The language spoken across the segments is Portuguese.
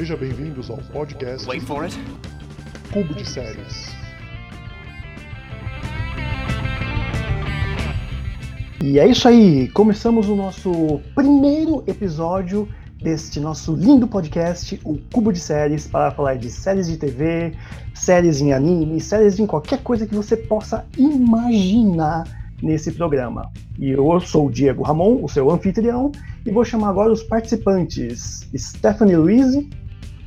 Seja bem-vindos ao podcast Wait for it. Cubo de Séries. E é isso aí, começamos o nosso primeiro episódio deste nosso lindo podcast, o Cubo de Séries, para falar de séries de TV, séries em anime, séries em qualquer coisa que você possa imaginar nesse programa. E eu sou o Diego Ramon, o seu anfitrião, e vou chamar agora os participantes. Stephanie Luiz.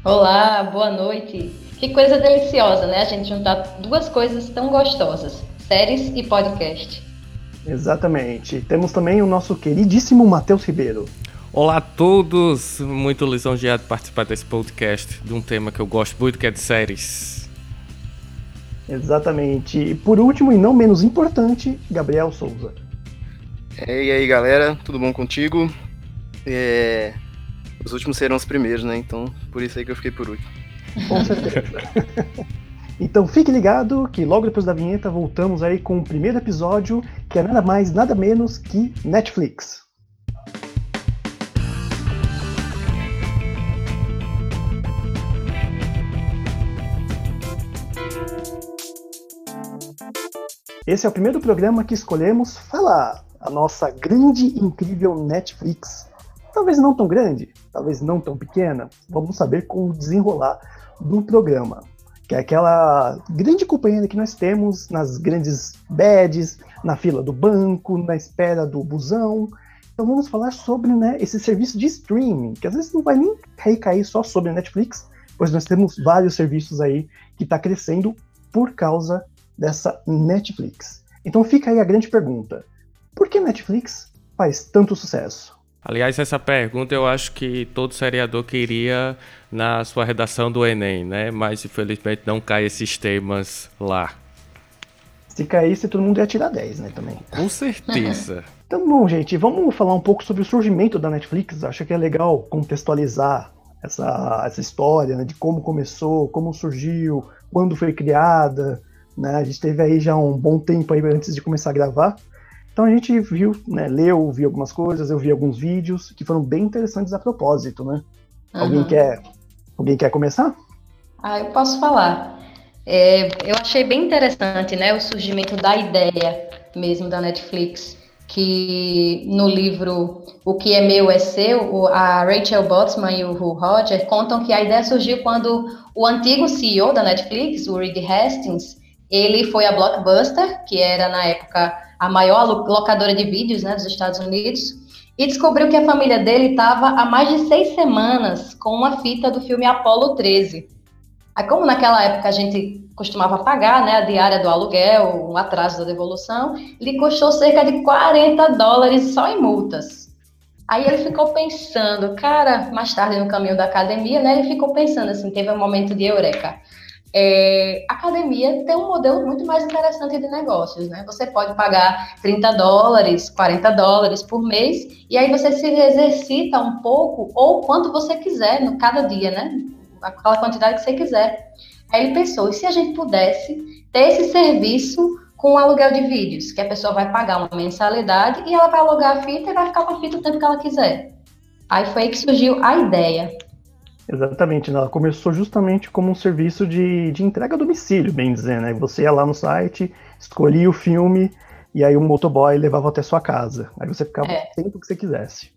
Olá, boa noite. Que coisa deliciosa, né? A gente juntar duas coisas tão gostosas: séries e podcast. Exatamente. Temos também o nosso queridíssimo Matheus Ribeiro. Olá a todos, muito lisonjeado participar desse podcast de um tema que eu gosto muito, que é de séries. Exatamente. E por último, e não menos importante, Gabriel Souza. E aí galera, tudo bom contigo? É, Os últimos serão os primeiros, né? Então, por isso aí que eu fiquei por último. Com certeza. então fique ligado que logo depois da vinheta voltamos aí com o primeiro episódio, que é nada mais, nada menos que Netflix. Esse é o primeiro programa que escolhemos falar a nossa grande e incrível Netflix. Talvez não tão grande, talvez não tão pequena. Vamos saber como desenrolar do programa. Que é aquela grande companhia que nós temos nas grandes beds, na fila do banco, na espera do busão. Então vamos falar sobre né, esse serviço de streaming, que às vezes não vai nem recair só sobre a Netflix, pois nós temos vários serviços aí que está crescendo por causa dessa Netflix. Então fica aí a grande pergunta: por que Netflix faz tanto sucesso? Aliás, essa pergunta eu acho que todo seriador queria na sua redação do Enem, né? Mas infelizmente não cai esses temas lá. Se caísse, todo mundo ia tirar 10, né, também. Com certeza. Então, bom, gente, vamos falar um pouco sobre o surgimento da Netflix. Acho que é legal contextualizar essa, essa história, né, de como começou, como surgiu, quando foi criada, né? A gente teve aí já um bom tempo aí antes de começar a gravar. Então a gente viu, né, leu, viu algumas coisas, eu vi alguns vídeos que foram bem interessantes a propósito, né? Uhum. Alguém quer, alguém quer começar? Ah, eu posso falar. É, eu achei bem interessante, né, o surgimento da ideia mesmo da Netflix, que no livro O que é meu é seu, a Rachel Botsman e o Roger contam que a ideia surgiu quando o antigo CEO da Netflix, o Reed Hastings, ele foi a Blockbuster, que era na época a maior locadora de vídeos né, dos Estados Unidos, e descobriu que a família dele estava há mais de seis semanas com uma fita do filme Apollo 13. Aí, como naquela época a gente costumava pagar né, a diária do aluguel, um atraso da devolução, lhe custou cerca de 40 dólares só em multas. Aí ele ficou pensando, cara, mais tarde no caminho da academia, né, ele ficou pensando assim, teve um momento de eureka. É, academia tem um modelo muito mais interessante de negócios, né? Você pode pagar 30 dólares, 40 dólares por mês, e aí você se exercita um pouco, ou quanto você quiser, no cada dia, né? Aquela quantidade que você quiser. Aí ele pensou, e se a gente pudesse ter esse serviço com aluguel de vídeos, que a pessoa vai pagar uma mensalidade e ela vai alugar a fita e vai ficar com a fita o tempo que ela quiser. Aí foi aí que surgiu a ideia. Exatamente, né? ela começou justamente como um serviço de, de entrega a domicílio, bem dizer, né? Você ia lá no site, escolhia o filme e aí o motoboy levava até sua casa. Aí você ficava É. o tempo que você quisesse.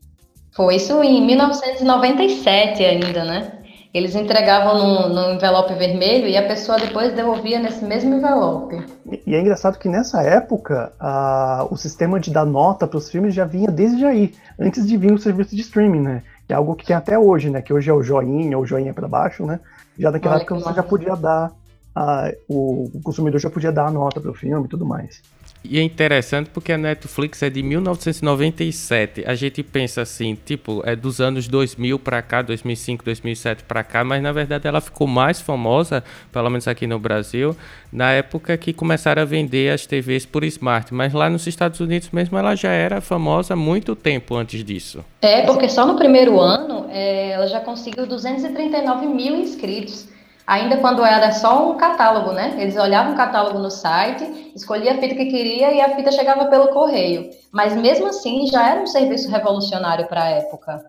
Foi isso em 1997 ainda, né? Eles entregavam num, num envelope vermelho e a pessoa depois devolvia nesse mesmo envelope. E- E é engraçado que nessa época a- o sistema de dar nota para os filmes já vinha desde aí, antes de vir o serviço de streaming, né? Que é algo que tem até hoje, né? Que hoje é o joinha ou joinha para baixo, né? Já naquela época você já podia dar, a- o, o consumidor já podia dar a nota para o filme e tudo mais. E é interessante porque a Netflix é de 1997. A gente pensa assim, tipo, é dos anos 2000 pra cá, 2005, 2007 pra cá, mas na verdade ela ficou mais famosa, pelo menos aqui no Brasil, na época que começaram a vender as TVs por smart, mas lá nos Estados Unidos mesmo ela já era famosa muito tempo antes disso. É, porque só no primeiro ano é, ela já conseguiu 239 mil inscritos. Ainda quando era só um catálogo, né? Eles olhavam o catálogo no site, escolhia a fita que queria e a fita chegava pelo correio. Mas mesmo assim já era um serviço revolucionário para a época.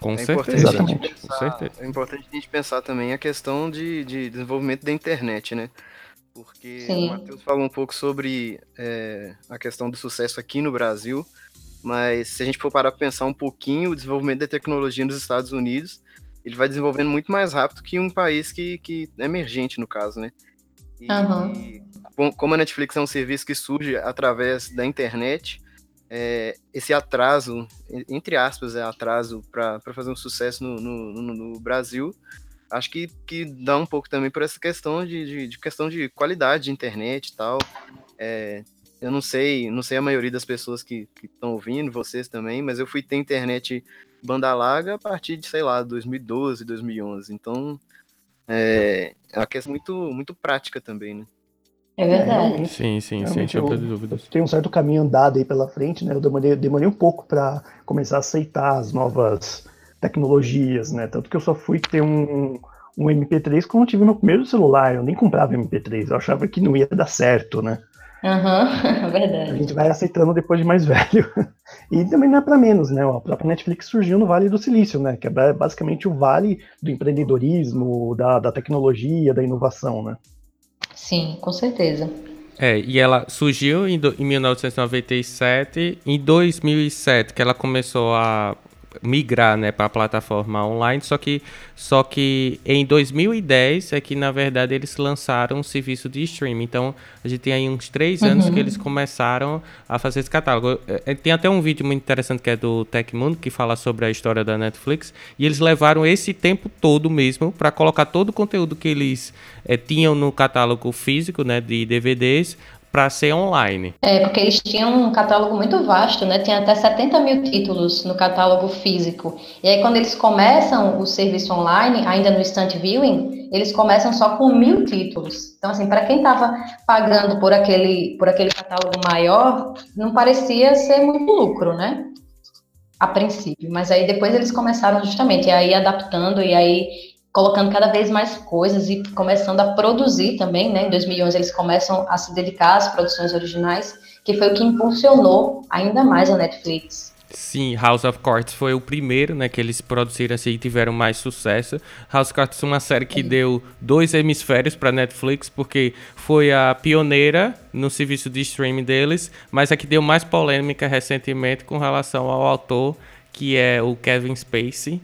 Com É certeza. Exatamente. Com certeza. é importante a gente pensar também a questão de, de desenvolvimento da internet, né? Porque Sim. o Matheus falou um pouco sobre é, a questão do sucesso aqui no Brasil, mas se a gente for parar para pensar um pouquinho, o desenvolvimento da tecnologia nos Estados Unidos, ele vai desenvolvendo muito mais rápido que um país que, que é emergente, no caso, né? E, com- como a Netflix é um serviço que surge através da internet, é, esse atraso, en- entre aspas, é atraso para fazer um sucesso no, no, no- no Brasil, acho que, que dá um pouco também por essa questão de, de, de questão de qualidade de internet e tal. É, eu não sei, não sei a maioria das pessoas que estão ouvindo, vocês também, mas eu fui ter internet banda larga a partir de, sei lá, 2012, 2011. Então, é, é uma questão muito, muito prática também, né? É verdade. realmente. Sim, sim, sem eu- de dúvidas. tem um certo caminho andado aí pela frente, né? Eu demorei, demorei um pouco para começar a aceitar as novas tecnologias, né? Tanto que eu só fui ter um, um MP3 quando eu tive meu primeiro celular. Eu nem comprava MP3, eu achava que não ia dar certo, né? Aham, A verdade. gente vai aceitando depois de mais velho. E também não é para menos, né? A própria Netflix surgiu no Vale do Silício, né? Que é ba- basicamente o vale do empreendedorismo, da, da tecnologia, da inovação, né? Sim, com certeza. É, e ela surgiu em, do- em 1997, em 2007 que ela começou a migrar, né, para a plataforma online, só que só que em 2010 é que na verdade eles lançaram um serviço de streaming. Então a gente tem aí uns três anos que eles começaram a fazer esse catálogo. É, é, Tem até um vídeo muito interessante que é do Tecmundo que fala sobre a história da Netflix e eles levaram esse tempo todo mesmo para colocar todo o conteúdo que eles eh, tinham no catálogo físico, né, de DVDs para ser online. É, porque eles tinham um catálogo muito vasto, né? Tinha até 70 mil títulos no catálogo físico. E aí, quando eles começam o serviço online, ainda no instant viewing, eles começam só com mil títulos. Então, assim, para quem estava pagando por aquele, por aquele catálogo maior, não parecia ser muito lucro, né? A princípio. Mas aí depois eles começaram justamente a ir adaptando e aí colocando cada vez mais coisas e começando a produzir também, né? Em 2011 eles começam a se dedicar às produções originais, que foi o que impulsionou ainda mais a Netflix. Sim, House of Cards foi o primeiro, né, que eles produziram assim e tiveram mais sucesso. House of Cards é uma série que deu dois hemisférios para Netflix, porque foi a pioneira no serviço de streaming deles, mas a que deu mais polêmica recentemente com relação ao autor, que é o Kevin Spacey,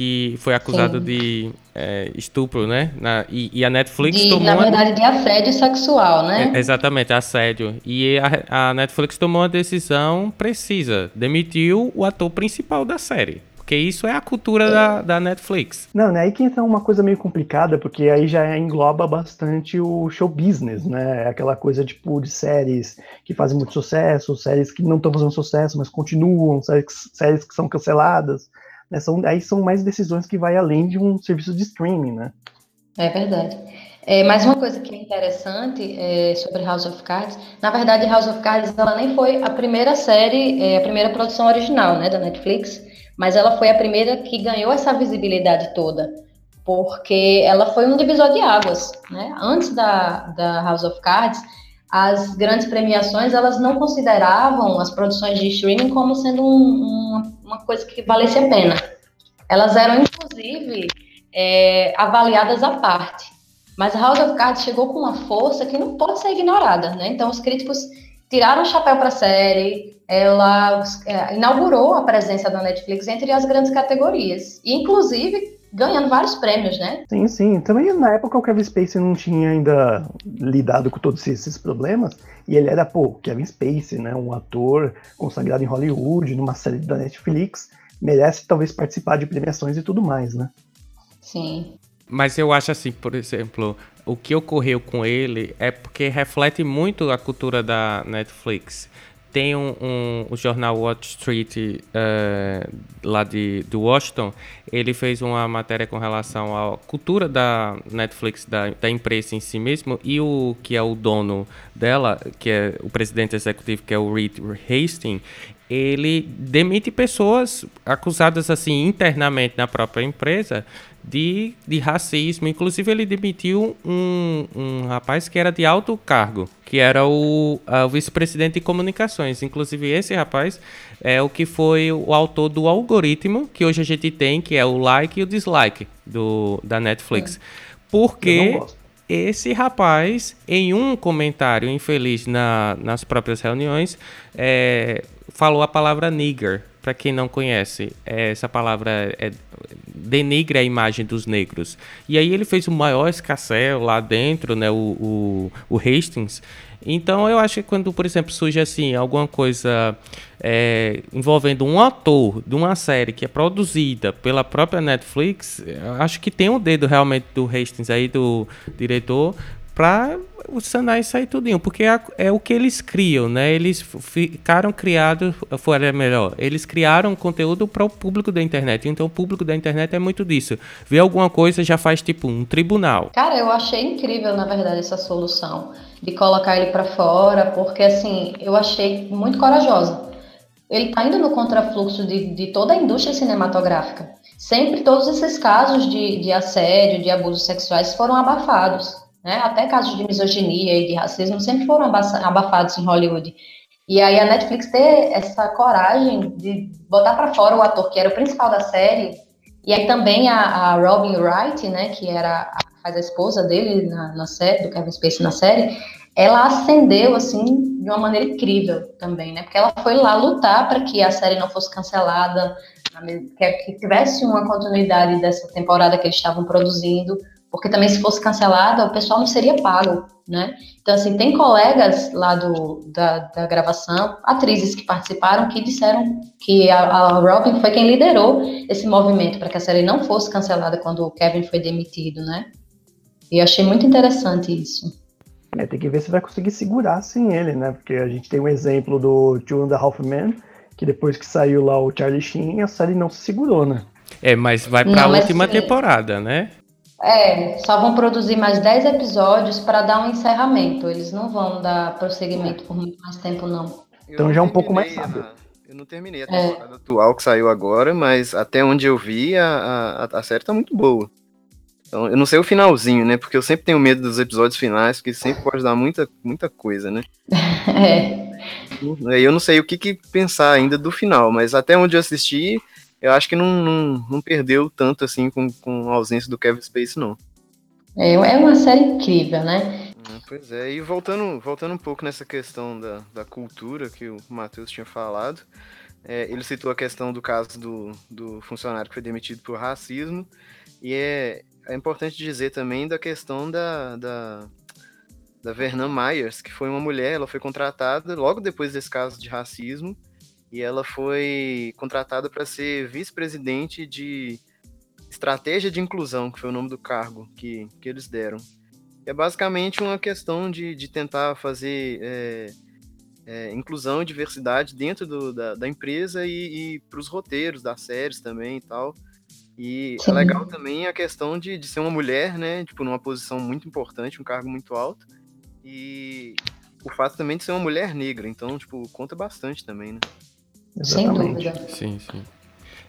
que foi acusado Sim. de é, estupro, né? Na- e, e a Netflix De, tomou na uma- verdade, de assédio sexual, né? é, exatamente, assédio. E a, a Netflix tomou uma decisão precisa. Demitiu o ator principal da série. Porque isso é a cultura da, da Netflix. Não, né? Aí que entra uma coisa meio complicada, porque aí já engloba bastante o show business, né? Aquela coisa tipo de séries que fazem muito sucesso, séries que não estão fazendo sucesso, mas continuam, séries, séries que são canceladas. Né? São, aí são mais decisões que vai além de um serviço de streaming, né? É verdade. É, uma coisa que é interessante é, sobre House of Cards, na verdade, House of Cards ela nem foi a primeira série, é, a primeira produção original, né, da Netflix, mas ela foi a primeira que ganhou essa visibilidade toda, porque ela foi um divisor de águas, né? Antes da, da House of Cards, as grandes premiações elas não consideravam as produções de streaming como sendo um- uma, coisa que valesse a pena. Elas eram, inclusive, é, avaliadas à parte. Mas House of Cards chegou com uma força que não pode ser ignorada, né? Então os críticos tiraram o chapéu para a série, ela é, inaugurou a presença da Netflix entre as grandes categorias, e inclusive ganhando vários prêmios, né? Sim, sim. Também na época o Kevin Spacey não tinha ainda lidado com todos esses problemas. E ele era, pô, Kevin Spacey, né? Um ator consagrado em Hollywood, numa série da Netflix. Merece talvez participar de premiações e tudo mais, né? Sim. Mas eu acho assim, por exemplo, o que ocorreu com ele é porque reflete muito a cultura da Netflix. Tem um, um- o jornal Wall Street eh, lá de, de Washington, ele fez uma matéria com relação à cultura da Netflix, da, da empresa em si mesmo, e o que é o dono dela, que é o presidente executivo, que é o Reed Hastings, ele demite pessoas acusadas assim internamente na própria empresa de, de racismo. Inclusive, ele demitiu um, um rapaz que era de alto cargo, que era o, o vice-presidente de comunicações. Inclusive, esse rapaz é o que foi o autor do algoritmo que hoje a gente tem, que é o like e o dislike do, da Netflix. É. Porque esse rapaz, em um comentário infeliz na, nas próprias reuniões, é, falou a palavra nigger. Para quem não conhece, é, essa palavra é, denigra a imagem dos negros. E aí ele fez o maior escassel lá dentro, né, o, o, o Hastings. Então eu acho que quando, por exemplo, surge assim alguma coisa é, envolvendo um ator de uma série que é produzida pela própria Netflix, acho que tem um dedo realmente do Hastings aí, do diretor, para sanar isso aí tudinho, porque é, é, o que eles criam, né? Eles ficaram criados, foi melhor, eles criaram conteúdo para o público da internet, então o público da internet é muito disso. Vê alguma coisa, já faz tipo um tribunal. Cara, eu achei incrível, na verdade, essa solução de colocar ele para fora, porque assim, eu achei muito corajosa. Ele tá indo no contrafluxo de, de toda a indústria cinematográfica. Sempre todos esses casos de, de assédio, de abusos sexuais foram abafados. Né? Até casos de misoginia e de racismo sempre foram abafados em Hollywood. E aí a Netflix ter essa coragem de botar para fora o ator que era o principal da série, e aí também a, a Robin Wright, né, que era a, faz a esposa dele na, na série, do Kevin Spacey na série, ela ascendeu assim de uma maneira incrível também, né? Porque ela foi lá lutar para que a série não fosse cancelada, que tivesse uma continuidade dessa temporada que eles estavam produzindo, porque também se fosse cancelada, o pessoal não seria pago, né? Então, assim, tem colegas lá do, da, da gravação, atrizes que participaram, que disseram que a, a Robin foi quem liderou esse movimento para que a série não fosse cancelada quando o Kevin foi demitido, né? E achei muito interessante isso. É, tem que ver se vai conseguir segurar sem ele, né? Porque a gente tem um exemplo do Two and a Half Men, que depois que saiu lá o Charlie Sheen, a série não se segurou, né? É, mas vai pra não, última sim. temporada, né? É, só vão produzir mais 10 episódios para dar um encerramento. Eles não vão dar prosseguimento por muito mais tempo, não. Então já é um pouco mais rápido. Eu não terminei a temporada é. atual que saiu agora, mas até onde eu vi, a, a, a, série tá muito boa. Então, eu não sei o finalzinho, né? Porque eu sempre tenho medo dos episódios finais, porque sempre pode dar muita, muita coisa, né? é. Eu não sei o que, que pensar ainda do final, mas até onde eu assisti, eu acho que não, não, não perdeu tanto assim com, com a ausência do Kevin Space, não. É, é uma série incrível, né? Hum, pois é, e voltando, voltando um pouco nessa questão da, da cultura que o Matheus tinha falado, é, ele citou a questão do caso do, do funcionário que foi demitido por racismo, e é, é importante dizer também da questão da, da, da Vernon Myers, que foi uma mulher, ela foi contratada logo depois desse caso de racismo, e ela foi contratada para ser vice-presidente de estratégia de inclusão, que foi o nome do cargo que, que eles deram. É basicamente uma questão de, de tentar fazer é, é, inclusão e diversidade dentro do, da, da, empresa e, e para os roteiros das séries também e tal. E é Sim. é legal também a questão de, de ser uma mulher, né? Tipo, numa posição muito importante, um cargo muito alto. E o fato também de ser uma mulher negra, então, tipo, conta bastante também, né? Sem dúvida. Sim, sim.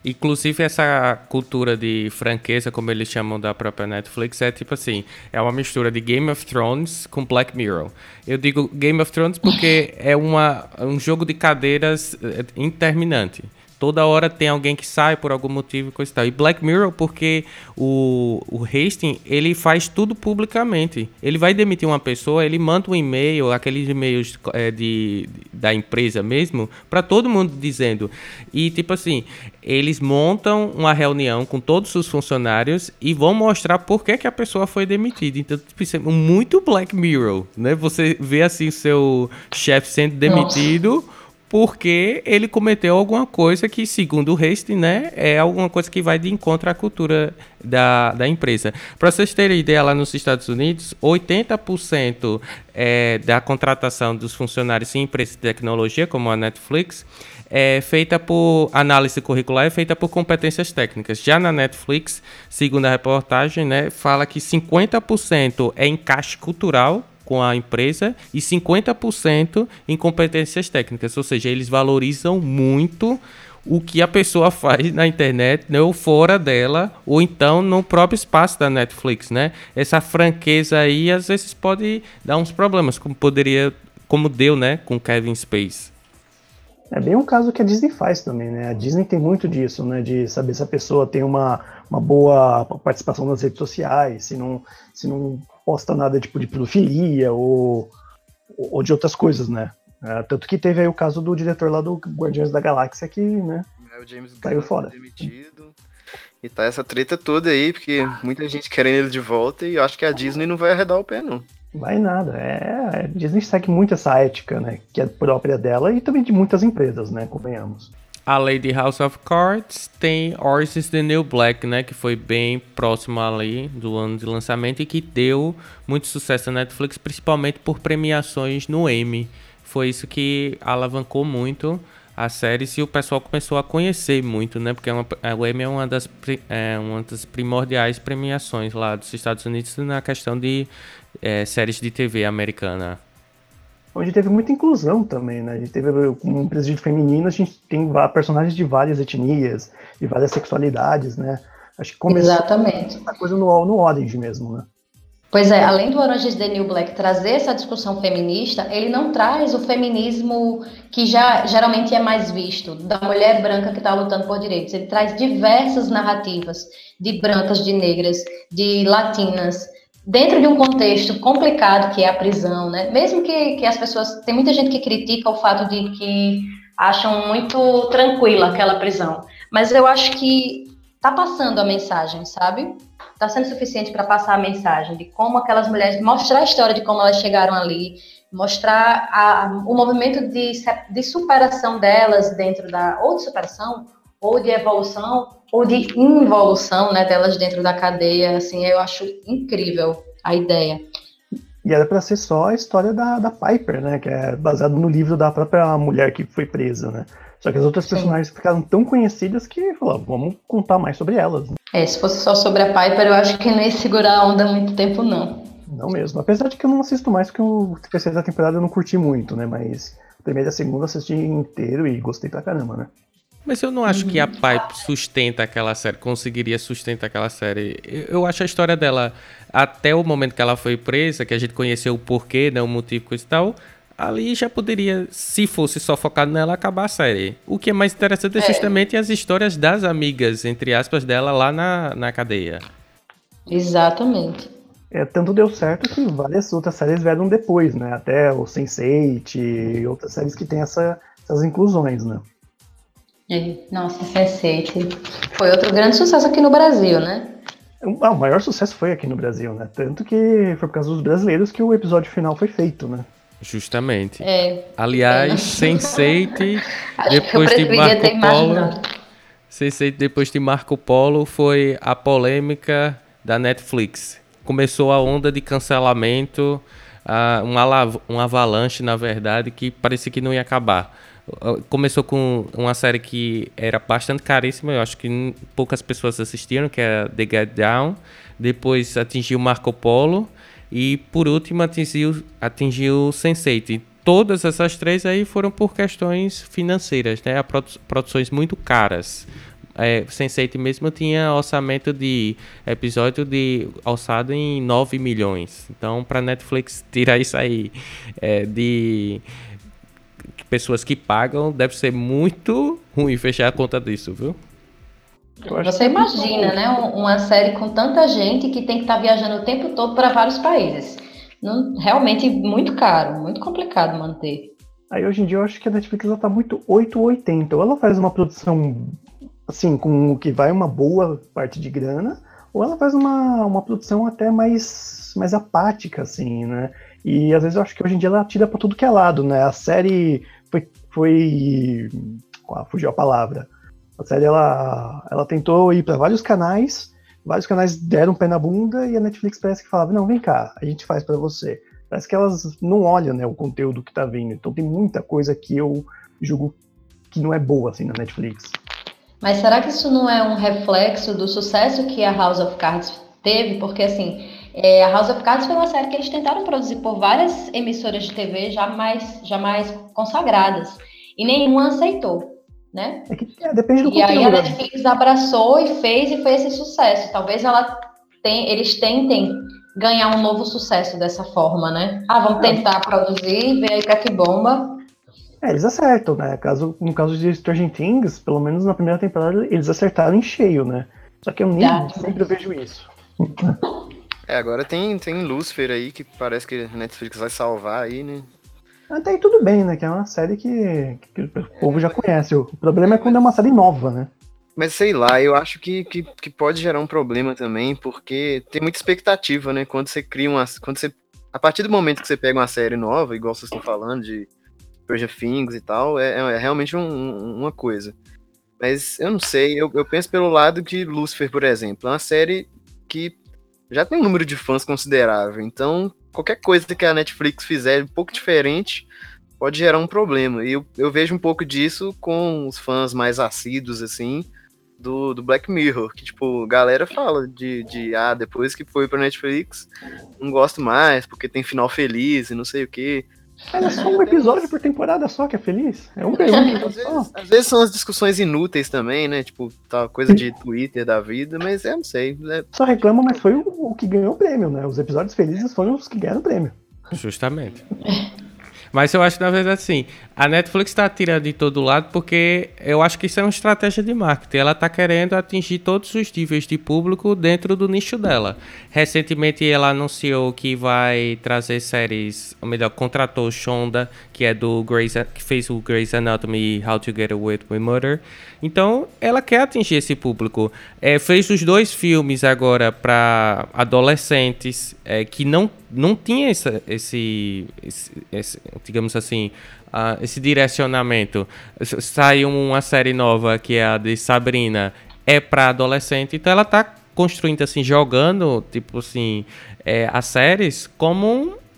Inclusive, essa cultura de franqueza, como eles chamam da própria Netflix, é tipo assim: é uma mistura de Game of Thrones com Black Mirror. Eu digo Game of Thrones porque é uma, um jogo de cadeiras eh, interminante. Toda hora tem alguém que sai por algum motivo e coisa e tal. E Black Mirror, porque o, o Hastings, ele faz tudo publicamente. Ele vai demitir uma pessoa, ele manda um e-mail, aqueles e-mails é, de, da empresa mesmo, para todo mundo dizendo. E, tipo assim, eles montam uma reunião com todos os funcionários e vão mostrar por que, que a pessoa foi demitida. Então, tipo, isso é muito Black Mirror, né? Você vê, assim, seu chefe sendo demitido... Nossa porque ele cometeu alguma coisa que, segundo o Hastings, né, é alguma coisa que vai de encontro à cultura da, da empresa. Para vocês terem ideia, lá nos Estados Unidos, 80% é, da contratação dos funcionários em empresas de tecnologia, como a Netflix, é feita por análise curricular, é feita por competências técnicas. Já na Netflix, segundo a reportagem, né, fala que 50% é encaixe cultural com a empresa e 50% em competências técnicas, ou seja, eles valorizam muito o que a pessoa faz na internet, né, ou fora dela, ou então no próprio espaço da Netflix, né? Essa franqueza aí às vezes pode dar uns problemas, como poderia, como deu, né, com Kevin Space. É bem um caso que a Disney faz também, né? A Disney tem muito disso, né? De saber se a pessoa tem uma, uma boa participação nas redes sociais, se não, se não posta nada tipo de pedofilia ou, ou de outras coisas, né? É, tanto que teve aí o caso do diretor lá do Guardiões da Galáxia que, né? É, o James Caiu Gunn fora. demitido. E tá essa treta toda aí, porque muita gente querendo ele de volta e eu acho que a Disney não vai arredar o pé, não. Vai nada. É, a Disney segue muito essa ética, né? Que é própria dela e também de muitas empresas, né? Convenhamos. A Lady House of Cards tem Orange is the New Black, né? Que foi bem próximo ali do ano de lançamento e que deu muito sucesso na Netflix, principalmente por premiações no Emmy. Foi isso que alavancou muito a série e o pessoal começou a conhecer muito, né? Porque é uma, a o Emmy é uma das, é uma das primordiais premiações lá dos Estados Unidos na questão de é, séries de TV americana. Onde teve muita inclusão também, né? A gente teve, empresa de feminino, a gente tem personagens de várias etnias, de várias sexualidades, né? Acho que começou Exatamente. essa coisa no, no Orange mesmo, né? Pois é, além do Orange is the New Black trazer essa discussão feminista, ele não traz o feminismo que já geralmente é mais visto, da mulher branca que está lutando por direitos. Ele traz diversas narrativas de brancas, de negras, de latinas, dentro de um contexto complicado que é a prisão, né? Mesmo que, que as pessoas. Tem muita gente que critica o fato de que acham muito tranquila aquela prisão. Mas eu acho que tá passando a mensagem, sabe? Tá sendo suficiente para passar a mensagem de como aquelas mulheres, mostrar a história de como elas chegaram ali, mostrar a- o movimento de, de superação delas dentro da, ou de superação, ou de evolução, ou de involução, né, delas dentro da cadeia, assim, eu acho incrível a ideia. E era pra ser só a história da, da Piper, né? Que é baseado no livro da própria mulher que foi presa, né? Só que as outras Sim. personagens ficaram tão conhecidas que falaram, vamos contar mais sobre elas. né? É, se fosse só sobre a Piper, eu acho que não ia segurar a onda muito tempo, não. Não mesmo. Apesar de que eu não assisto mais, porque o terceira temporada eu não curti muito, né? Mas a primeira e a segunda eu assisti inteiro e gostei pra caramba, né? Mas eu não acho que a Pipe sustenta aquela série, conseguiria sustentar aquela série. Eu eu acho a história dela, até o momento que ela foi presa, que a gente conheceu o porquê, né, o motivo coisa e tal, ali já poderia, se fosse só focado nela, acabar a série. O que é mais interessante é É. justamente as histórias das amigas, entre aspas, dela lá na, na cadeia. Exatamente. É, tanto deu certo que várias outras séries vieram depois, né? Até o Sense8 e outras séries que tem essa, essas inclusões, né? É, Nossa, Sense8 foi outro grande sucesso aqui no Brasil, né? Ah, o maior sucesso foi aqui no Brasil, né? Tanto que foi por causa dos brasileiros que o episódio final foi feito, né? Justamente. É, Aliás, Sense8, que eu depois de Marco Polo, imaginado. Sense8 depois de Marco Polo foi a polêmica da Netflix. Começou a onda de cancelamento, ah, um, ala- um avalanche, na verdade, que parecia que não ia acabar. Começou com uma série que era bastante caríssima, eu acho que poucas pessoas assistiram, que era The Get Down. Depois atingiu Marco Polo. E por último atingiu, atingiu Sense8. E todas essas três aí foram por questões financeiras, né? Produções muito caras. É, Sense8 mesmo tinha orçamento de episódio de alçado em 9 milhões. Então, para Netflix tirar isso aí é, de pessoas que pagam, deve ser muito ruim fechar a conta disso, viu? Acho Você imagina, né? um- Uma série com tanta gente que tem que estar viajando o tempo todo para vários países. Não, realmente muito caro, muito complicado manter. Aí hoje em dia eu acho que a Netflix ela tá muito 8 ou 80. Ou ela faz uma produção assim, com o que vai uma boa parte de grana, ou ela faz uma, uma produção até mais, mais apática, assim, né? E às vezes eu acho que hoje em dia ela tira pra tudo que é lado, né? A série foi. foi ah, fugiu a palavra. A série ela, ela tentou ir para vários canais, vários canais deram pé na bunda e a Netflix parece que falava: não, vem cá, a gente faz para você. Parece que elas não olham né, o conteúdo que tá vindo. Então tem muita coisa que eu julgo que não é boa assim na Netflix. Mas será que isso não é um reflexo do sucesso que a House of Cards teve? Porque assim, é, a House of Cards foi uma série que eles tentaram produzir por várias emissoras de TV já mais, já mais consagradas e nenhuma aceitou, né? É que, é, depende do e conteúdo. aí a né? Netflix abraçou e fez e foi esse sucesso. Talvez ela tem, eles tentem ganhar um novo sucesso dessa forma, né? Ah, vamos tentar produzir, ver aí é que bomba. É, eles acertam, né? Caso, no caso de Stranger Things, pelo menos na primeira temporada, eles acertaram em cheio, né? Só que eu nem Tá. sempre vejo isso. É, agora tem, tem Lucifer aí, que parece que a Netflix vai salvar aí, né? Até aí tudo bem, né? Que é uma série que, que o povo já conhece. O problema é quando é uma série nova, né? Mas sei lá, eu acho que, que, que pode gerar um problema também, porque tem muita expectativa, né? Quando você cria uma. Quando você, a partir do momento que você pega uma série nova, igual vocês estão falando, de Stranger Things e tal, é, é realmente um- um- uma coisa. Mas eu não sei, eu, eu penso pelo lado de Lucifer, por exemplo. É uma série que já tem um número de fãs considerável. Então, qualquer coisa que a Netflix fizer um pouco diferente pode gerar um problema. E eu, eu vejo um pouco disso com os fãs mais assíduos, assim, do, do Black Mirror, que, tipo, galera fala de, de, ah, depois que foi pra Netflix, não gosto mais, porque tem final feliz e não sei o quê. Mas é só um episódio por temporada só que é feliz. É um episódio Às só. vezes, às vezes são as discussões inúteis também, né, tipo, tal coisa de Twitter da vida, mas eu não sei, é, Só reclama, mas foi o, o que ganhou o prêmio, né? Os episódios felizes foram os que ganharam o prêmio. Justamente. Mas eu acho, na verdade, assim, a Netflix está tirando de todo lado porque eu acho que isso é uma estratégia de marketing. Ela está querendo atingir todos os níveis de público dentro do nicho dela. Recentemente ela anunciou que vai trazer séries, ou melhor, contratou Shonda, que é do Grey's, que fez o Grey's Anatomy e How to Get Away with Murder. Então, ela quer atingir esse público. É, fez os dois filmes agora para adolescentes é, que não, não tinha essa, esse, esse, esse, digamos assim, ah, esse direcionamento. Saiu uma série nova que é a de Sabrina, é para adolescente, então ela tá construindo assim, jogando, tipo assim, é, as séries como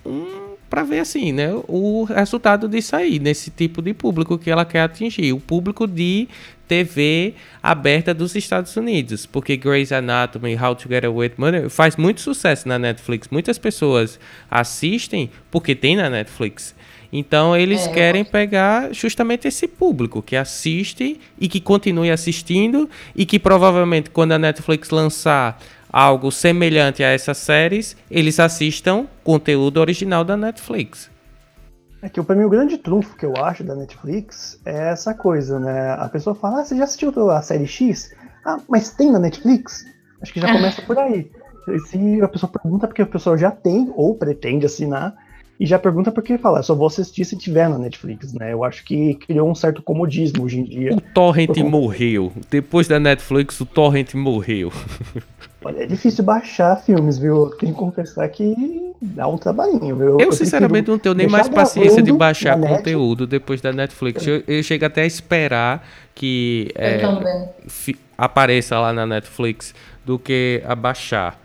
um, um para ver assim, né, o resultado disso aí, nesse tipo de público que ela quer atingir, o público de TV aberta dos Estados Unidos, porque Grey's Anatomy, How to Get Away with Murder faz muito sucesso na Netflix. Muitas pessoas assistem porque tem na Netflix. Então eles É, querem pegar justamente esse público que assiste e que continue assistindo e que provavelmente quando a Netflix lançar algo semelhante a essas séries, eles assistam conteúdo original da Netflix. É que pra mim o grande trunfo que eu acho da Netflix é essa coisa, né? A pessoa fala, ah, você já assistiu a série X? Ah, mas tem na Netflix? Acho que já começa por aí. Se a pessoa pergunta porque a pessoa já tem ou pretende assinar, e já pergunta porque fala, "Eu só vou assistir se tiver na Netflix, né? Eu acho que criou um certo comodismo hoje em dia. O Torrent morreu. Depois da Netflix, o Torrent morreu. Olha, é difícil baixar filmes, viu? Eu tenho que confessar que dá um trabalhinho, viu? Eu, sinceramente, não tenho nem mais paciência de baixar conteúdo depois da Netflix. Eu, eu chego até a esperar que é, Eu fi- apareça lá na Netflix do que a baixar.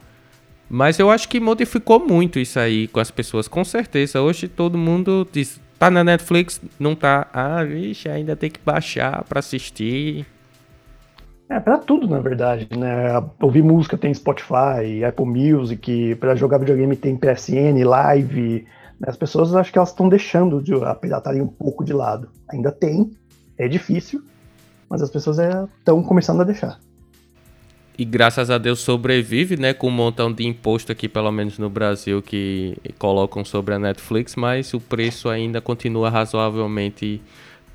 Mas eu acho que modificou muito isso aí com as pessoas, com certeza. Hoje todo mundo diz, tá na Netflix, não tá. Ah, vixe, ainda tem que baixar pra assistir. É, pra tudo, na verdade, né? Ouvir música tem Spotify, Apple Music, pra jogar videogame tem PSN, Live. né? As pessoas acho que elas estão deixando de, a pirataria um pouco de lado. Ainda tem, é difícil, mas as pessoas estão começando a deixar. E graças a Deus sobrevive, né? Com um montão de imposto aqui, pelo menos no Brasil, que colocam sobre a Netflix, mas o preço ainda continua razoavelmente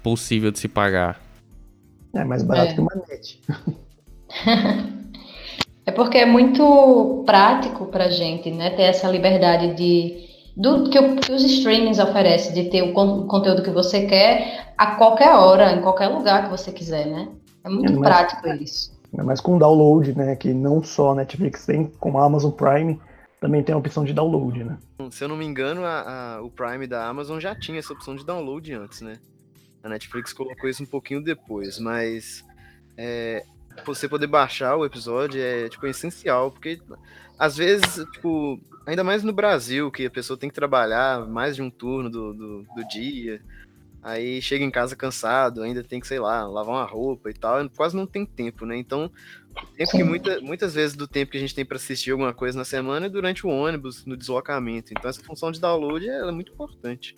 possível de se pagar. É mais barato É. que uma net. É porque é muito prático pra gente, né? Ter essa liberdade de do que, o- que os streamings oferecem, de ter o, con- o conteúdo que você quer a qualquer hora, em qualquer lugar que você quiser, né? É muito É, mas- prático isso. Ainda mais com download, né? Que não só a Netflix tem, como a Amazon Prime também tem a opção de download, né? Se eu não me engano, a- a- o Prime da Amazon já tinha essa opção de download antes, né? A Netflix colocou isso um pouquinho depois, mas é, você poder baixar o episódio é tipo essencial, porque às vezes, tipo, ainda mais no Brasil, que a pessoa tem que trabalhar mais de um turno do, do, do dia, Aí chega em casa cansado, ainda tem que, sei lá, lavar uma roupa e tal, quase não tem tempo, né? Então, tempo que muita, muitas vezes do tempo que a gente tem para assistir alguma coisa na semana é durante o ônibus, no deslocamento. Então, essa função de download é muito importante.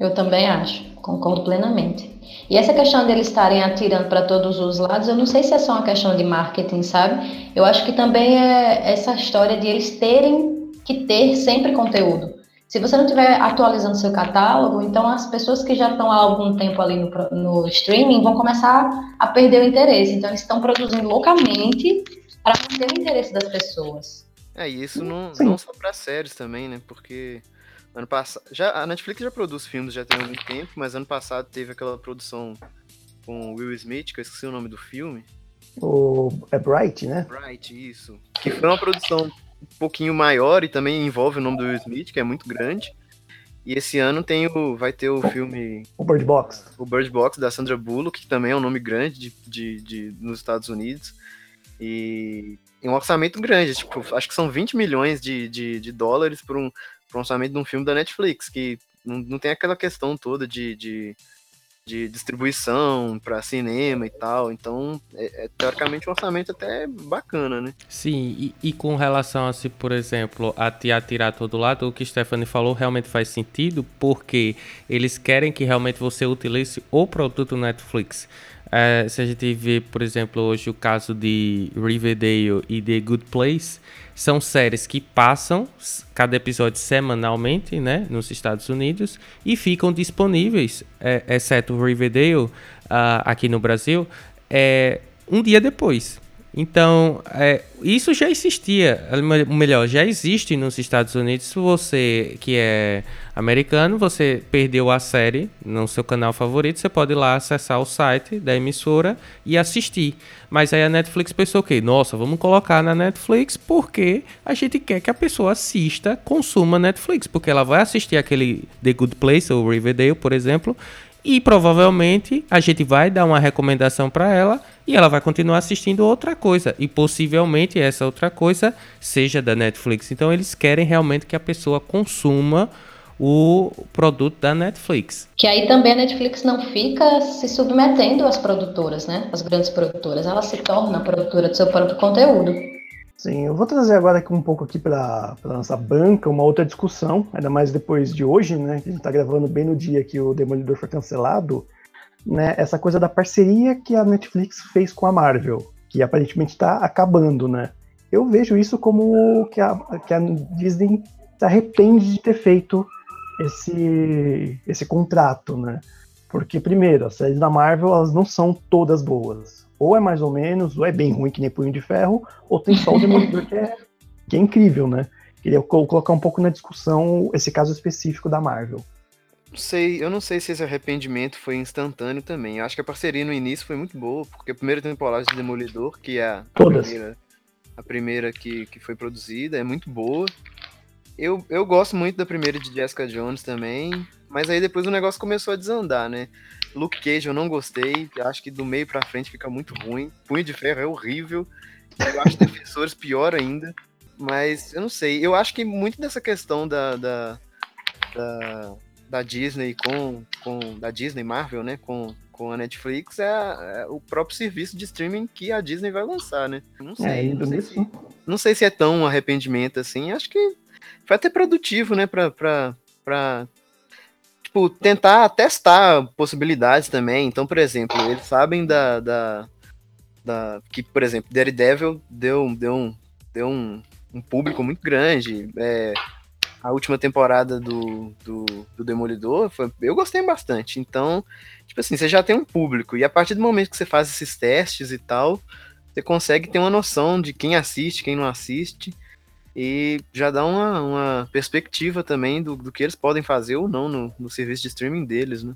Eu também acho, concordo plenamente. E essa questão deles estarem atirando para todos os lados, eu não sei se é só uma questão de marketing, sabe? Eu acho que também é essa história de eles terem que ter sempre conteúdo. Se você não estiver atualizando seu catálogo, então as pessoas que já estão há algum tempo ali no, no streaming vão começar a perder o interesse. Então eles estão produzindo loucamente para manter o interesse das pessoas. É, e isso não, não só para séries também, né? Porque ano passado. Já, a Netflix já produz filmes já tem algum tempo, mas ano passado teve aquela produção com Will Smith, que eu esqueci o nome do filme. O, é Bright, né? Bright, isso. Que foi uma produção um pouquinho maior e também envolve o nome do Will Smith, que é muito grande. E esse ano tem o, vai ter o filme. O Bird Box. O Bird Box da Sandra Bullock, que também é um nome grande de, de, de nos Estados Unidos. E, e um orçamento grande, tipo, acho que são 20 milhões de, de, de dólares por um, por um orçamento de um filme da Netflix, que não, não tem aquela questão toda de, de de distribuição para cinema e tal. Então, é, é, teoricamente um orçamento até bacana, né? Sim, e, e, com relação a se, por exemplo, a te atirar todo lado, o que Stephanie falou realmente faz sentido, porque eles querem que realmente você utilize o produto Netflix. É, se a gente vê, por exemplo, hoje o caso de Riverdale e The Good Place, são séries que passam cada episódio semanalmente, né, nos Estados Unidos e ficam disponíveis, é, exceto Riverdale uh, aqui no Brasil, é, um dia depois. Então, é, isso já existia, melhor, já existe nos Estados Unidos. Se você que é americano, você perdeu a série no seu canal favorito, você pode ir lá acessar o site da emissora e assistir. Mas aí a Netflix pensou o quê? Nossa, vamos colocar na Netflix porque a gente quer que a pessoa assista, consuma Netflix, porque ela vai assistir aquele The Good Place ou Riverdale, por exemplo, e provavelmente a gente vai dar uma recomendação para ela e ela vai continuar assistindo outra coisa e possivelmente essa outra coisa seja da Netflix. Então eles querem realmente que a pessoa consuma o produto da Netflix. Que aí também a Netflix não fica se submetendo às produtoras, né? As grandes produtoras. Ela se torna produtora do seu próprio conteúdo. Sim, eu vou trazer agora aqui um pouco aqui para a nossa banca uma outra discussão, ainda mais depois de hoje, né? Que a gente está gravando bem no dia que o Demolidor foi cancelado, né? Essa coisa da parceria que a Netflix fez com a Marvel, que aparentemente está acabando, né? Eu vejo isso como que a, que a Disney se arrepende de ter feito esse, esse contrato, né? Porque, primeiro, as séries da Marvel elas não são todas boas ou é mais ou menos, ou é bem ruim que nem Punho de Ferro, ou tem só o Demolidor que é, que é incrível, né? Queria colocar um pouco na discussão esse caso específico da Marvel. Sei, eu não sei se esse arrependimento foi instantâneo também. Eu acho que a parceria no início foi muito boa, porque a primeira temporada de Demolidor, que é a Todas. primeira, a primeira que, que foi produzida, é muito boa. Eu, eu gosto muito da primeira de Jessica Jones também, mas aí depois o negócio começou a desandar, né? Luke Cage eu não gostei, acho que do meio pra frente fica muito ruim. Punho de Ferro é horrível. Eu acho Defensores pior ainda. Mas eu não sei. Eu acho que muito dessa questão da, da, da, da Disney com, com. Da Disney Marvel, né? Com, com a Netflix é, é, o próprio serviço de streaming que a Disney vai lançar, né? Não sei. É, não, sei se, não sei se é tão um arrependimento assim. Acho que foi até produtivo, né? Pra, pra, pra tipo, tentar testar possibilidades também. Então, por exemplo, eles sabem da, da, da que, por exemplo, Daredevil deu, deu, um, deu um, um público muito grande. É, a última temporada do, do, do Demolidor, foi, eu gostei bastante. Então, tipo assim, você já tem um público. E a partir do momento que você faz esses testes e tal, você consegue ter uma noção de quem assiste, quem não assiste e já dá uma, uma perspectiva também do, do que eles podem fazer ou não no, no serviço de streaming deles, né?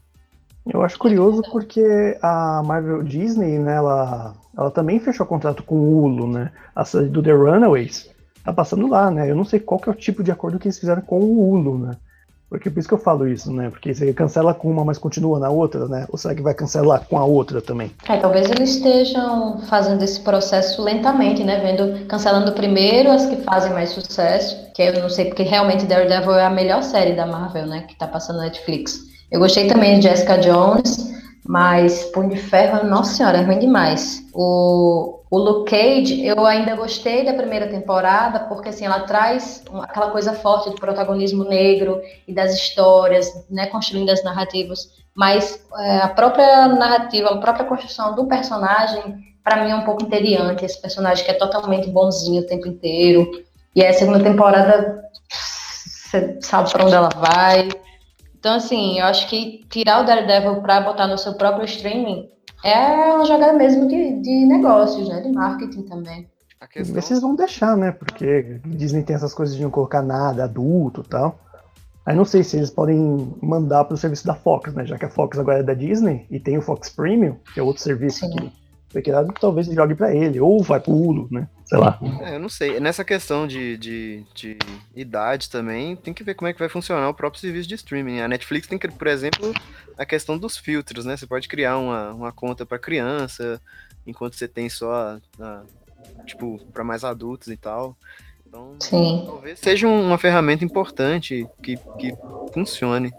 Eu acho curioso porque a Marvel Disney, né, ela, ela também fechou contrato com o Hulu, né? A série do The Runaways tá passando lá, né? Eu não sei qual que é o tipo de acordo que eles fizeram com o Hulu, né? Porque por isso que eu falo isso, né? Porque você cancela com uma, mas continua na outra, né? Ou será que vai cancelar com a outra também? É, talvez eles estejam fazendo esse processo lentamente, né? Vendo, cancelando primeiro as que fazem mais sucesso, que eu não sei, porque realmente Daredevil é a melhor série da Marvel, né? Que tá passando na Netflix. Eu gostei também de Jessica Jones, mas Punho de Ferro, nossa senhora, é ruim demais. O, o Luke Cage, eu ainda gostei da primeira temporada, porque assim, ela traz aquela coisa forte do protagonismo negro e das histórias, né, construindo as narrativas. Mas é, a própria narrativa, a própria construção do personagem, para mim é um pouco entediante. Esse personagem que é totalmente bonzinho o tempo inteiro. E aí a segunda temporada, você sabe para onde ela vai. Então, assim, eu acho que tirar o Daredevil para botar no seu próprio streaming é uma jogada mesmo de, de negócios, né? De marketing também. A questão... Vocês vão deixar, né? Porque Disney tem essas coisas de não colocar nada adulto e tal. Aí não sei se eles podem mandar para o serviço da Fox, né? Já que a Fox agora é da Disney e tem o Fox Premium, que é outro serviço Sim. que criado, talvez jogue para ele, ou vai pro Hulu, né? Sei lá. É, eu não sei. Nessa questão de, de, de idade também, tem que ver como é que vai funcionar o próprio serviço de streaming. A Netflix tem que, por exemplo, a questão dos filtros, né? Você pode criar uma, uma conta para criança, enquanto você tem só, a, a, tipo, para mais adultos e tal. Então, Sim. talvez seja uma ferramenta importante que, que funcione.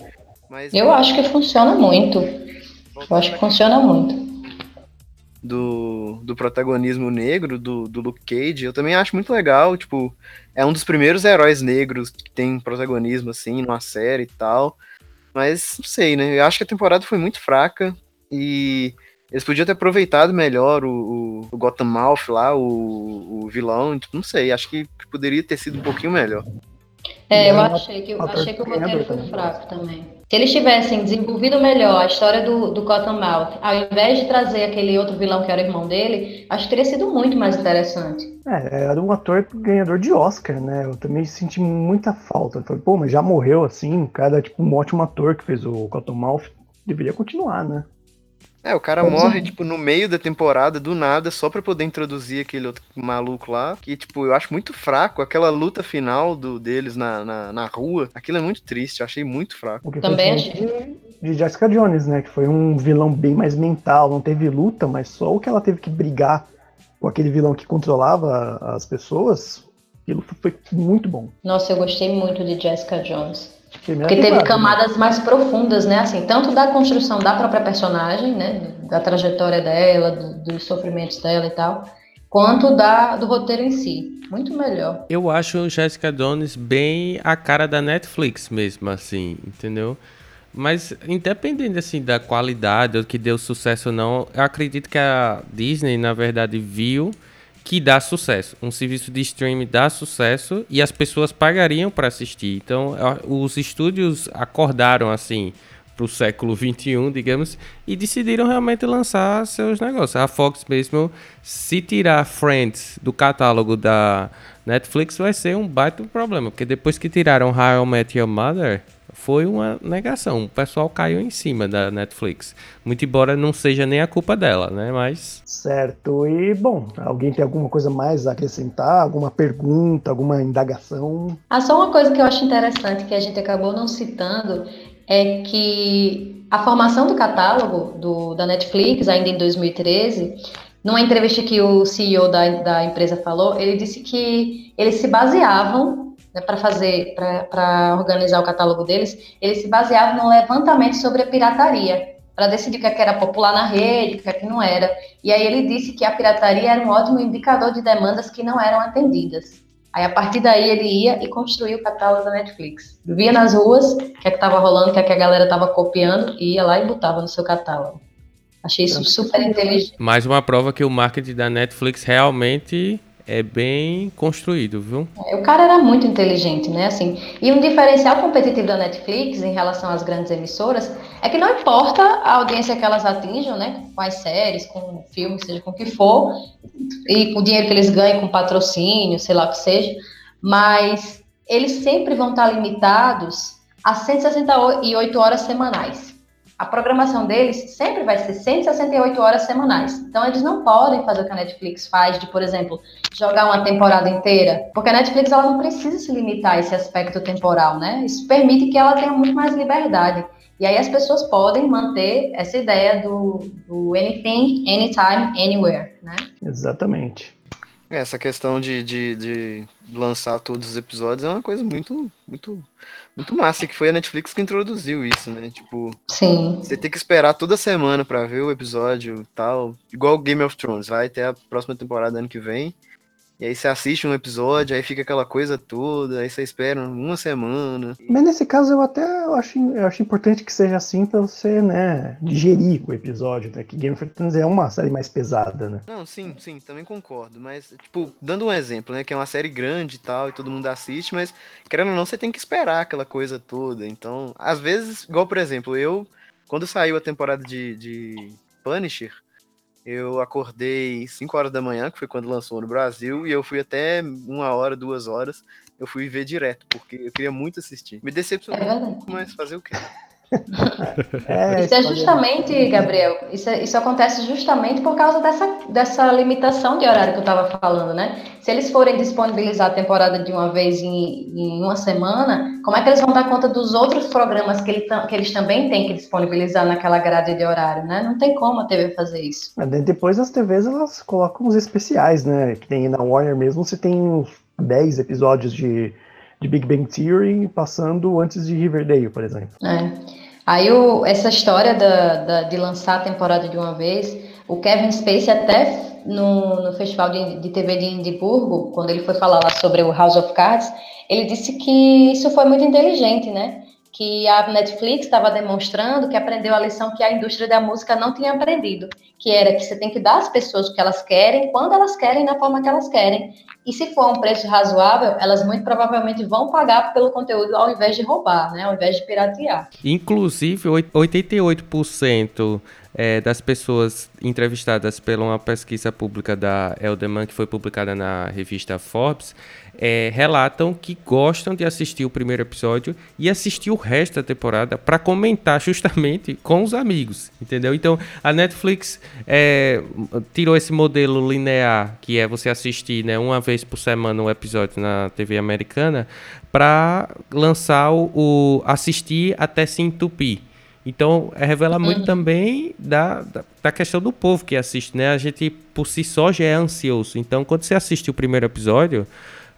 Mas Eu acho que funciona muito. Eu acho que funciona muito. Do, do protagonismo negro do, do Luke Cage, eu também acho muito legal, tipo, é um dos primeiros heróis negros que tem protagonismo, assim, numa série e tal, mas, não sei, né, eu acho que a temporada foi muito fraca e eles podiam ter aproveitado melhor o, o, o Gotham Mouth lá, o, o vilão, tipo, não sei, acho que poderia ter sido um pouquinho melhor. É, eu achei que, achei que o roteiro foi fraco também. Se eles tivessem desenvolvido melhor a história do, do Cottonmouth, ao invés de trazer aquele outro vilão que era irmão dele, acho que teria sido muito mais interessante. É, era um ator ganhador de Oscar, né? Eu também senti muita falta. Eu Falei, pô, mas já morreu assim, o cara tipo um ótimo ator que fez o Cottonmouth. Deveria continuar, né? É, o cara morre, ser. tipo, no meio da temporada, do nada, só pra poder introduzir aquele outro maluco lá. Que, tipo, eu acho muito fraco. Aquela luta final do, deles na, na, na rua, aquilo é muito triste, eu achei muito fraco. Também diferente de, de Jessica Jones, né? Que foi um vilão bem mais mental, não teve luta, mas só o que ela teve que brigar com aquele vilão que controlava as pessoas, aquilo foi muito bom. Nossa, eu gostei muito de Jessica Jones. Porque teve né? camadas mais profundas, né? Assim, tanto da construção da própria personagem, né? Da trajetória dela, do- dos sofrimentos dela e tal, quanto da, do roteiro em si. Muito melhor. Eu acho Jessica Jones bem a cara da Netflix mesmo, assim, entendeu? Mas independente assim da qualidade, ou que deu sucesso ou não, eu acredito que a Disney, na verdade, viu que dá sucesso. Um serviço de streaming dá sucesso e as pessoas pagariam para assistir. Então, os estúdios acordaram assim para o século 21, digamos, e decidiram realmente lançar seus negócios. A Fox mesmo, se tirar Friends do catálogo da Netflix, vai ser um baita problema, porque depois que tiraram How I Met Your Mother, foi uma negação. O pessoal caiu em cima da Netflix. Muito embora não seja nem a culpa dela, né? Mas Certo. E, bom, alguém tem alguma coisa mais a acrescentar? Alguma pergunta, alguma indagação? Ah, só uma coisa que eu acho interessante que a gente acabou não citando é que a formação do catálogo do, da Netflix, ainda em 2013, numa entrevista que o CEO da, da empresa falou, ele disse que eles se baseavam né, para fazer, para organizar o catálogo deles, eles se baseavam no levantamento sobre a pirataria, para decidir o que é que era popular na rede, o que é que não era. E aí ele disse que a pirataria era um ótimo indicador de demandas que não eram atendidas. Aí a partir daí ele ia e construía o catálogo da Netflix. Via nas ruas o que é que estava rolando, o que é que a galera estava copiando, e ia lá e botava no seu catálogo. Achei isso super inteligente. mais uma prova que o marketing da Netflix realmente é bem construído, viu? O cara era muito inteligente, né? Assim, e um diferencial competitivo da Netflix em relação às grandes emissoras é que não importa a audiência que elas atinjam, né? Com as séries, com filmes, seja com o que for, e com o dinheiro que eles ganham com patrocínio, sei lá o que seja, mas eles sempre vão estar limitados a 168 horas semanais. A programação deles sempre vai ser 168 horas semanais. Então eles não podem fazer o que a Netflix faz de, por exemplo, jogar uma temporada inteira, porque a Netflix ela não precisa se limitar a esse aspecto temporal, né? Isso permite que ela tenha muito mais liberdade. E aí as pessoas podem manter essa ideia do, do anything, anytime, anywhere, né? Exatamente. É, Essa questão de, de, de lançar todos os episódios é uma coisa muito, muito, muito massa, que foi a Netflix que introduziu isso, né? Tipo, Sim. você tem que esperar toda semana pra ver o episódio e tal. Igual Game of Thrones, vai ter a próxima temporada ano que vem. E aí você assiste um episódio, aí fica aquela coisa toda, aí você espera uma semana. Mas nesse caso eu até acho, eu acho importante que seja assim pra você, né, digerir o episódio, né? Que Game of Thrones é uma série mais pesada, né? Não, sim, sim, também concordo. Mas, tipo, dando um exemplo, né? Que é uma série grande e tal, e todo mundo assiste, mas, querendo ou não, você tem que esperar aquela coisa toda. Então, às vezes, igual, por exemplo, eu, quando saiu a temporada de, de Punisher, eu acordei 5 horas da manhã, que foi quando lançou no Brasil, e eu fui até uma hora, duas horas, eu fui ver direto, porque eu queria muito assistir. Me É decepcionou, verdade. mas fazer o quê? É, Isso é justamente, Gabriel, isso, é- isso acontece justamente por causa dessa, dessa limitação de horário que eu estava falando, né? Se eles forem disponibilizar a temporada de uma vez em, em uma semana, como é que eles vão dar conta dos outros programas que, ele que eles também têm que disponibilizar naquela grade de horário, né? Não tem como a TV fazer isso. Daí Depois as TVs elas colocam os especiais, né? Que tem na Warner mesmo, você tem uns 10 episódios de, de Big Bang Theory passando antes de Riverdale, por exemplo. É. Aí o- essa história da, da- de lançar a temporada de uma vez, o Kevin Spacey até no, no festival de, de TV de Edimburgo, quando ele foi falar lá sobre o House of Cards, ele disse que isso foi muito inteligente, né? Que a Netflix estava demonstrando que aprendeu a lição que a indústria da música não tinha aprendido, que era que você tem que dar às pessoas o que elas querem, quando elas querem, na forma que elas querem. E se for um preço razoável, elas muito provavelmente vão pagar pelo conteúdo ao invés de roubar, né? Ao invés de piratear. Inclusive, oit- 88% é, das pessoas entrevistadas pela uma pesquisa pública da Elderman, que foi publicada na revista Forbes, é, relatam que gostam de assistir o primeiro episódio e assistir o resto da temporada para comentar justamente com os amigos, entendeu? Então, a Netflix é, tirou esse modelo linear, que é você assistir né, uma vez por semana um episódio na TV americana, para lançar o, o assistir até se entupir. Então, é, revela muito também da, da, da questão do povo que assiste, né? A gente, por si só, já é ansioso. Então, quando você assiste o primeiro episódio,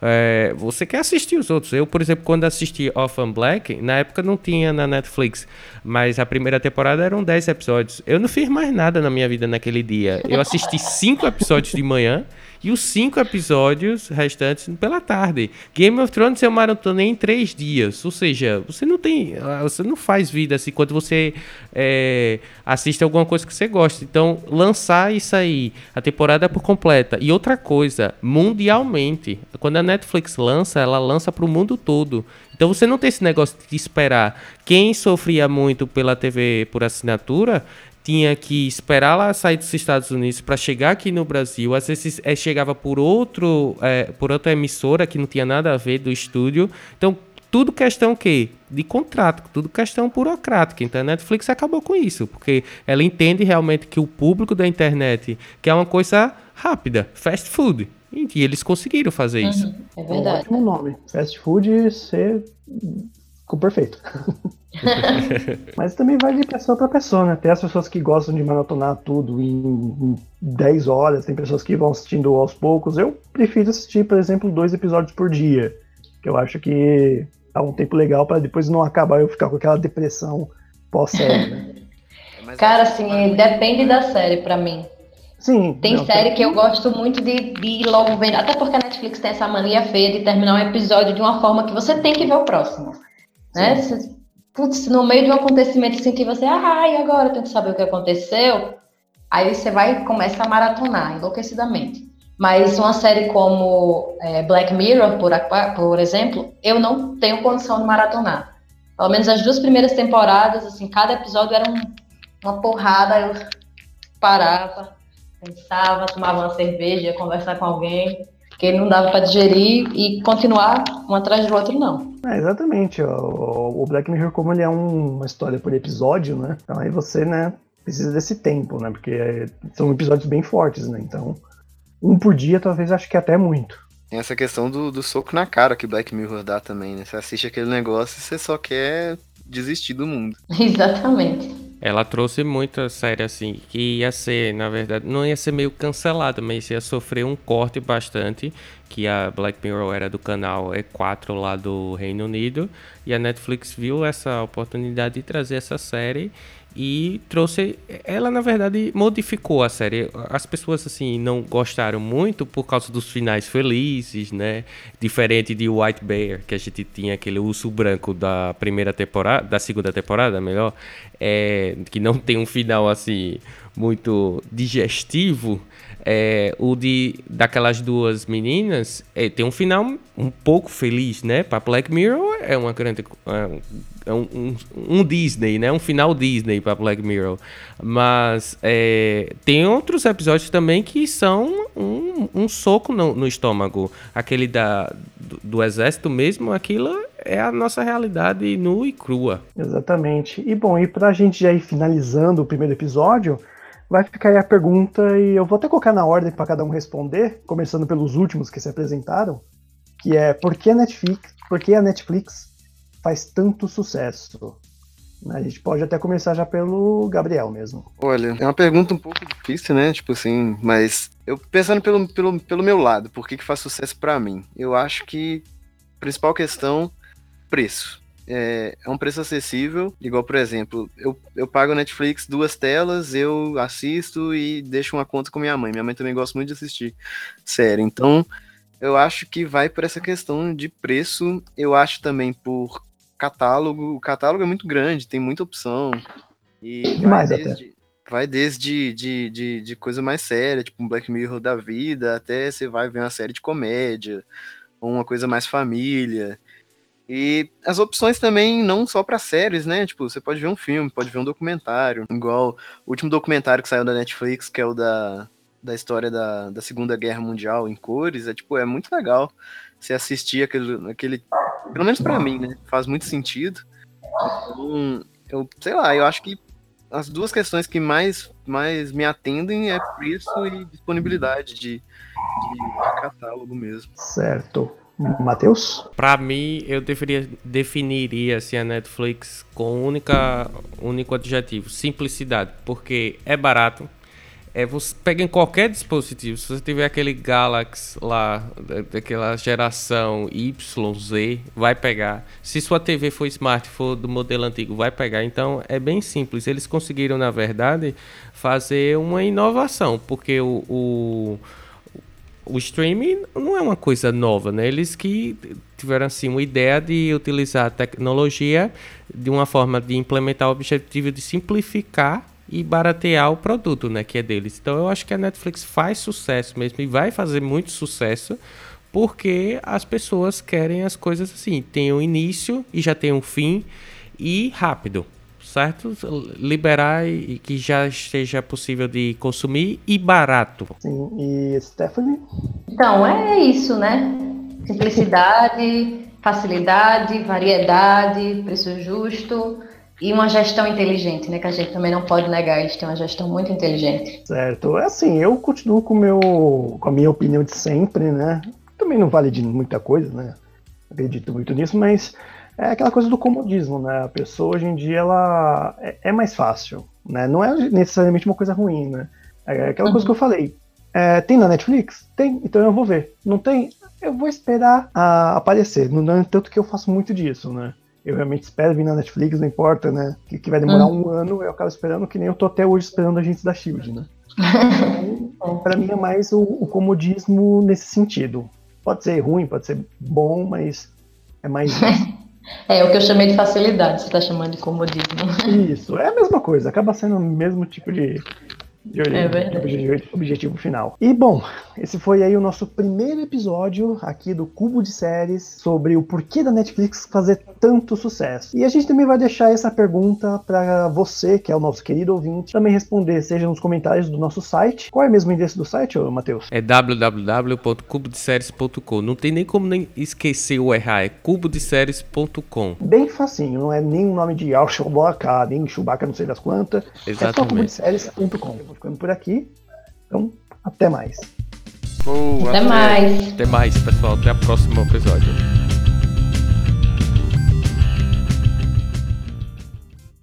é, você quer assistir os outros. Eu, por exemplo, quando assisti Orphan Black, na época não tinha na Netflix, mas a primeira temporada eram 10 episódios. Eu não fiz mais nada na minha vida naquele dia. Eu assisti 5 episódios de manhã e os 5 episódios restantes pela tarde. Game of Thrones eu maratonei em 3 dias. Ou seja, você não tem. ah, Você não faz vida assim quando você é, assiste alguma coisa que você gosta. Então, lançar isso aí, a temporada por completa. E outra coisa, mundialmente. Quando a Netflix lança, ela lança para o mundo todo. Então você não tem esse negócio de esperar. Quem sofria muito pela TV por assinatura tinha que esperar lá sair dos Estados Unidos para chegar aqui no Brasil. Às vezes eh, chegava por outro, eh, por outra emissora que não tinha nada a ver do estúdio. Então tudo questão que de contrato, tudo questão burocrática. Então a Netflix acabou com isso, porque ela entende realmente que o público da internet quer uma coisa rápida, fast food. E eles conseguiram fazer isso. É É um verdade. ótimo nome. Fast food, você ficou perfeito. Mas também vai de pessoa para pessoa, né? Tem as pessoas que gostam de maratonar tudo em, em 10 horas, tem pessoas que vão assistindo aos poucos. Eu prefiro assistir, por exemplo, dois episódios por dia, que eu acho que dá um tempo legal para depois não acabar eu ficar com aquela depressão pós-série, né? Mas Cara, assim, depende da série pra mim. Sim. Tem não, série que eu gosto muito de, de ir logo vendo, até porque a Netflix tem essa mania feia de terminar um episódio de uma forma que você tem que ver o próximo. Né? Putz, no meio de um acontecimento assim que você, ah, e agora eu tenho que saber o que aconteceu, aí você vai e começa a maratonar enlouquecidamente. Mas uma série como é, Black Mirror, por, por exemplo, eu não tenho condição de maratonar. Pelo menos as duas primeiras temporadas, assim, cada episódio era um- uma porrada, eu parava, pensava, tomava uma cerveja, ia conversar com alguém, porque não dava para digerir e continuar um atrás do outro, não. É, exatamente. O, o Black Mirror, como ele é um- uma história por episódio, né? Então aí você, né, precisa desse tempo, né? Porque é- são episódios bem fortes, né? Então, um por dia talvez acho que até muito. Tem essa questão do, do soco na cara que Black Mirror dá também, né? Você assiste aquele negócio e você só quer desistir do mundo. Exatamente. Ela trouxe muita série assim, que ia ser, na verdade, não ia ser meio cancelada, mas ia sofrer um corte bastante, que a Black Mirror era do canal E4 lá do Reino Unido, e a Netflix viu essa oportunidade de trazer essa série e trouxe ela na verdade modificou a série. As pessoas assim não gostaram muito por causa dos finais felizes né? Diferente de White Bear que a gente tinha aquele urso branco da primeira temporada da segunda temporada melhor é, que não tem um final assim muito digestivo é, o de daquelas duas meninas é, tem um final um pouco feliz, né? Para Black Mirror é uma grande é um, um, um, Disney, né? Um final Disney para Black Mirror, mas é, tem outros episódios também que são um, um soco no, no, estômago. Aquele da do, do exército mesmo, aquilo é a nossa realidade nua e crua. Exatamente. E bom, e para a gente já ir finalizando o primeiro episódio vai ficar aí a pergunta e eu vou até colocar na ordem para cada um responder, começando pelos últimos que se apresentaram, que é por que a Netflix, por que a Netflix faz tanto sucesso? A gente pode até começar já pelo Gabriel mesmo. Olha, é uma pergunta um pouco difícil, né? Tipo assim, mas eu pensando pelo, pelo, pelo meu lado, por que, que faz sucesso para mim? Eu acho que a principal questão, preço é, é, um preço acessível, igual, por exemplo, eu, eu pago Netflix duas telas, eu assisto e deixo uma conta com minha mãe. Minha mãe também gosta muito de assistir série. Então, eu acho que vai por essa questão de preço. Eu acho também por catálogo. O catálogo é muito grande, tem muita opção. E desde, até. Vai desde de, de, de coisa mais séria, tipo um Black Mirror da vida, até você vai ver uma série de comédia, ou uma coisa mais família. E as opções também não só para séries, né? Tipo, você pode ver um filme, pode ver um documentário, igual o último documentário que saiu da Netflix, que é o da, da história da, da Segunda Guerra Mundial em cores, é tipo, é muito legal você assistir aquele, aquele pelo menos para mim, né? Faz muito sentido. Então, eu sei lá, eu acho que as duas questões que mais, mais me atendem é preço e disponibilidade de, de, catálogo mesmo. Certo. Matheus? Para mim, eu deveria definiria assim, a Netflix com única único adjetivo, simplicidade, porque é barato. É, você pega em qualquer dispositivo, se você tiver aquele Galaxy lá, daquela geração YZ, vai pegar. Se sua TV for smart, for do modelo antigo, vai pegar. Então é bem simples. Eles conseguiram, na verdade, fazer uma inovação, porque o, o o streaming não é uma coisa nova, né? Eles que tiveram assim uma ideia de utilizar a tecnologia de uma forma de implementar o objetivo de simplificar e baratear o produto, né, que é deles. Então eu acho que a Netflix faz sucesso mesmo e vai fazer muito sucesso porque as pessoas querem as coisas assim, tem um início e já tem um fim e rápido certo? Liberar e que já esteja possível de consumir e barato. Sim, e Stephanie? Então, é isso, né? Simplicidade, facilidade, variedade, preço justo e uma gestão inteligente, né? Que a gente também não pode negar, eles têm uma gestão muito inteligente. Certo. É assim, eu continuo com, meu, com a minha opinião de sempre, né? Também não vale de muita coisa, né? Acredito muito nisso, mas é aquela coisa do comodismo, né? A pessoa hoje em dia ela é, é mais fácil, né? Não é necessariamente uma coisa ruim, né? É aquela uhum. coisa que eu falei. É, tem na Netflix? Tem, então eu vou ver. Não tem? Eu vou esperar a aparecer. Não é tanto que eu faço muito disso, né? Eu realmente espero vir na Netflix, não importa, né? Que, que vai demorar uhum. um ano, eu acabo esperando, que nem eu tô até hoje esperando a gente da Shield, né? Então, para mim é mais o, o comodismo nesse sentido. Pode ser ruim, pode ser bom, mas é mais É o que eu chamei de facilidade, você está chamando de comodismo. Isso, é a mesma coisa, acaba sendo o mesmo tipo de, de, é objetivo final. E bom, esse foi aí o nosso primeiro episódio aqui do Cubo de Séries sobre o porquê da Netflix fazer tanto sucesso. E a gente também vai deixar essa pergunta para você, que é o nosso querido ouvinte, também responder, seja nos comentários do nosso site. Qual é mesmo o endereço do site, Matheus? É www.cubodeséries.com. Não tem nem como nem esquecer o errar, é cubodeséries.com. Bem facinho, não é nem o nome de Al Chewbacca, nem Chewbacca, não sei das quantas. Exatamente. É só cubodeséries.com ficando por aqui. Então, até mais. Boa, até, até mais. Até mais, pessoal. Até o próximo episódio.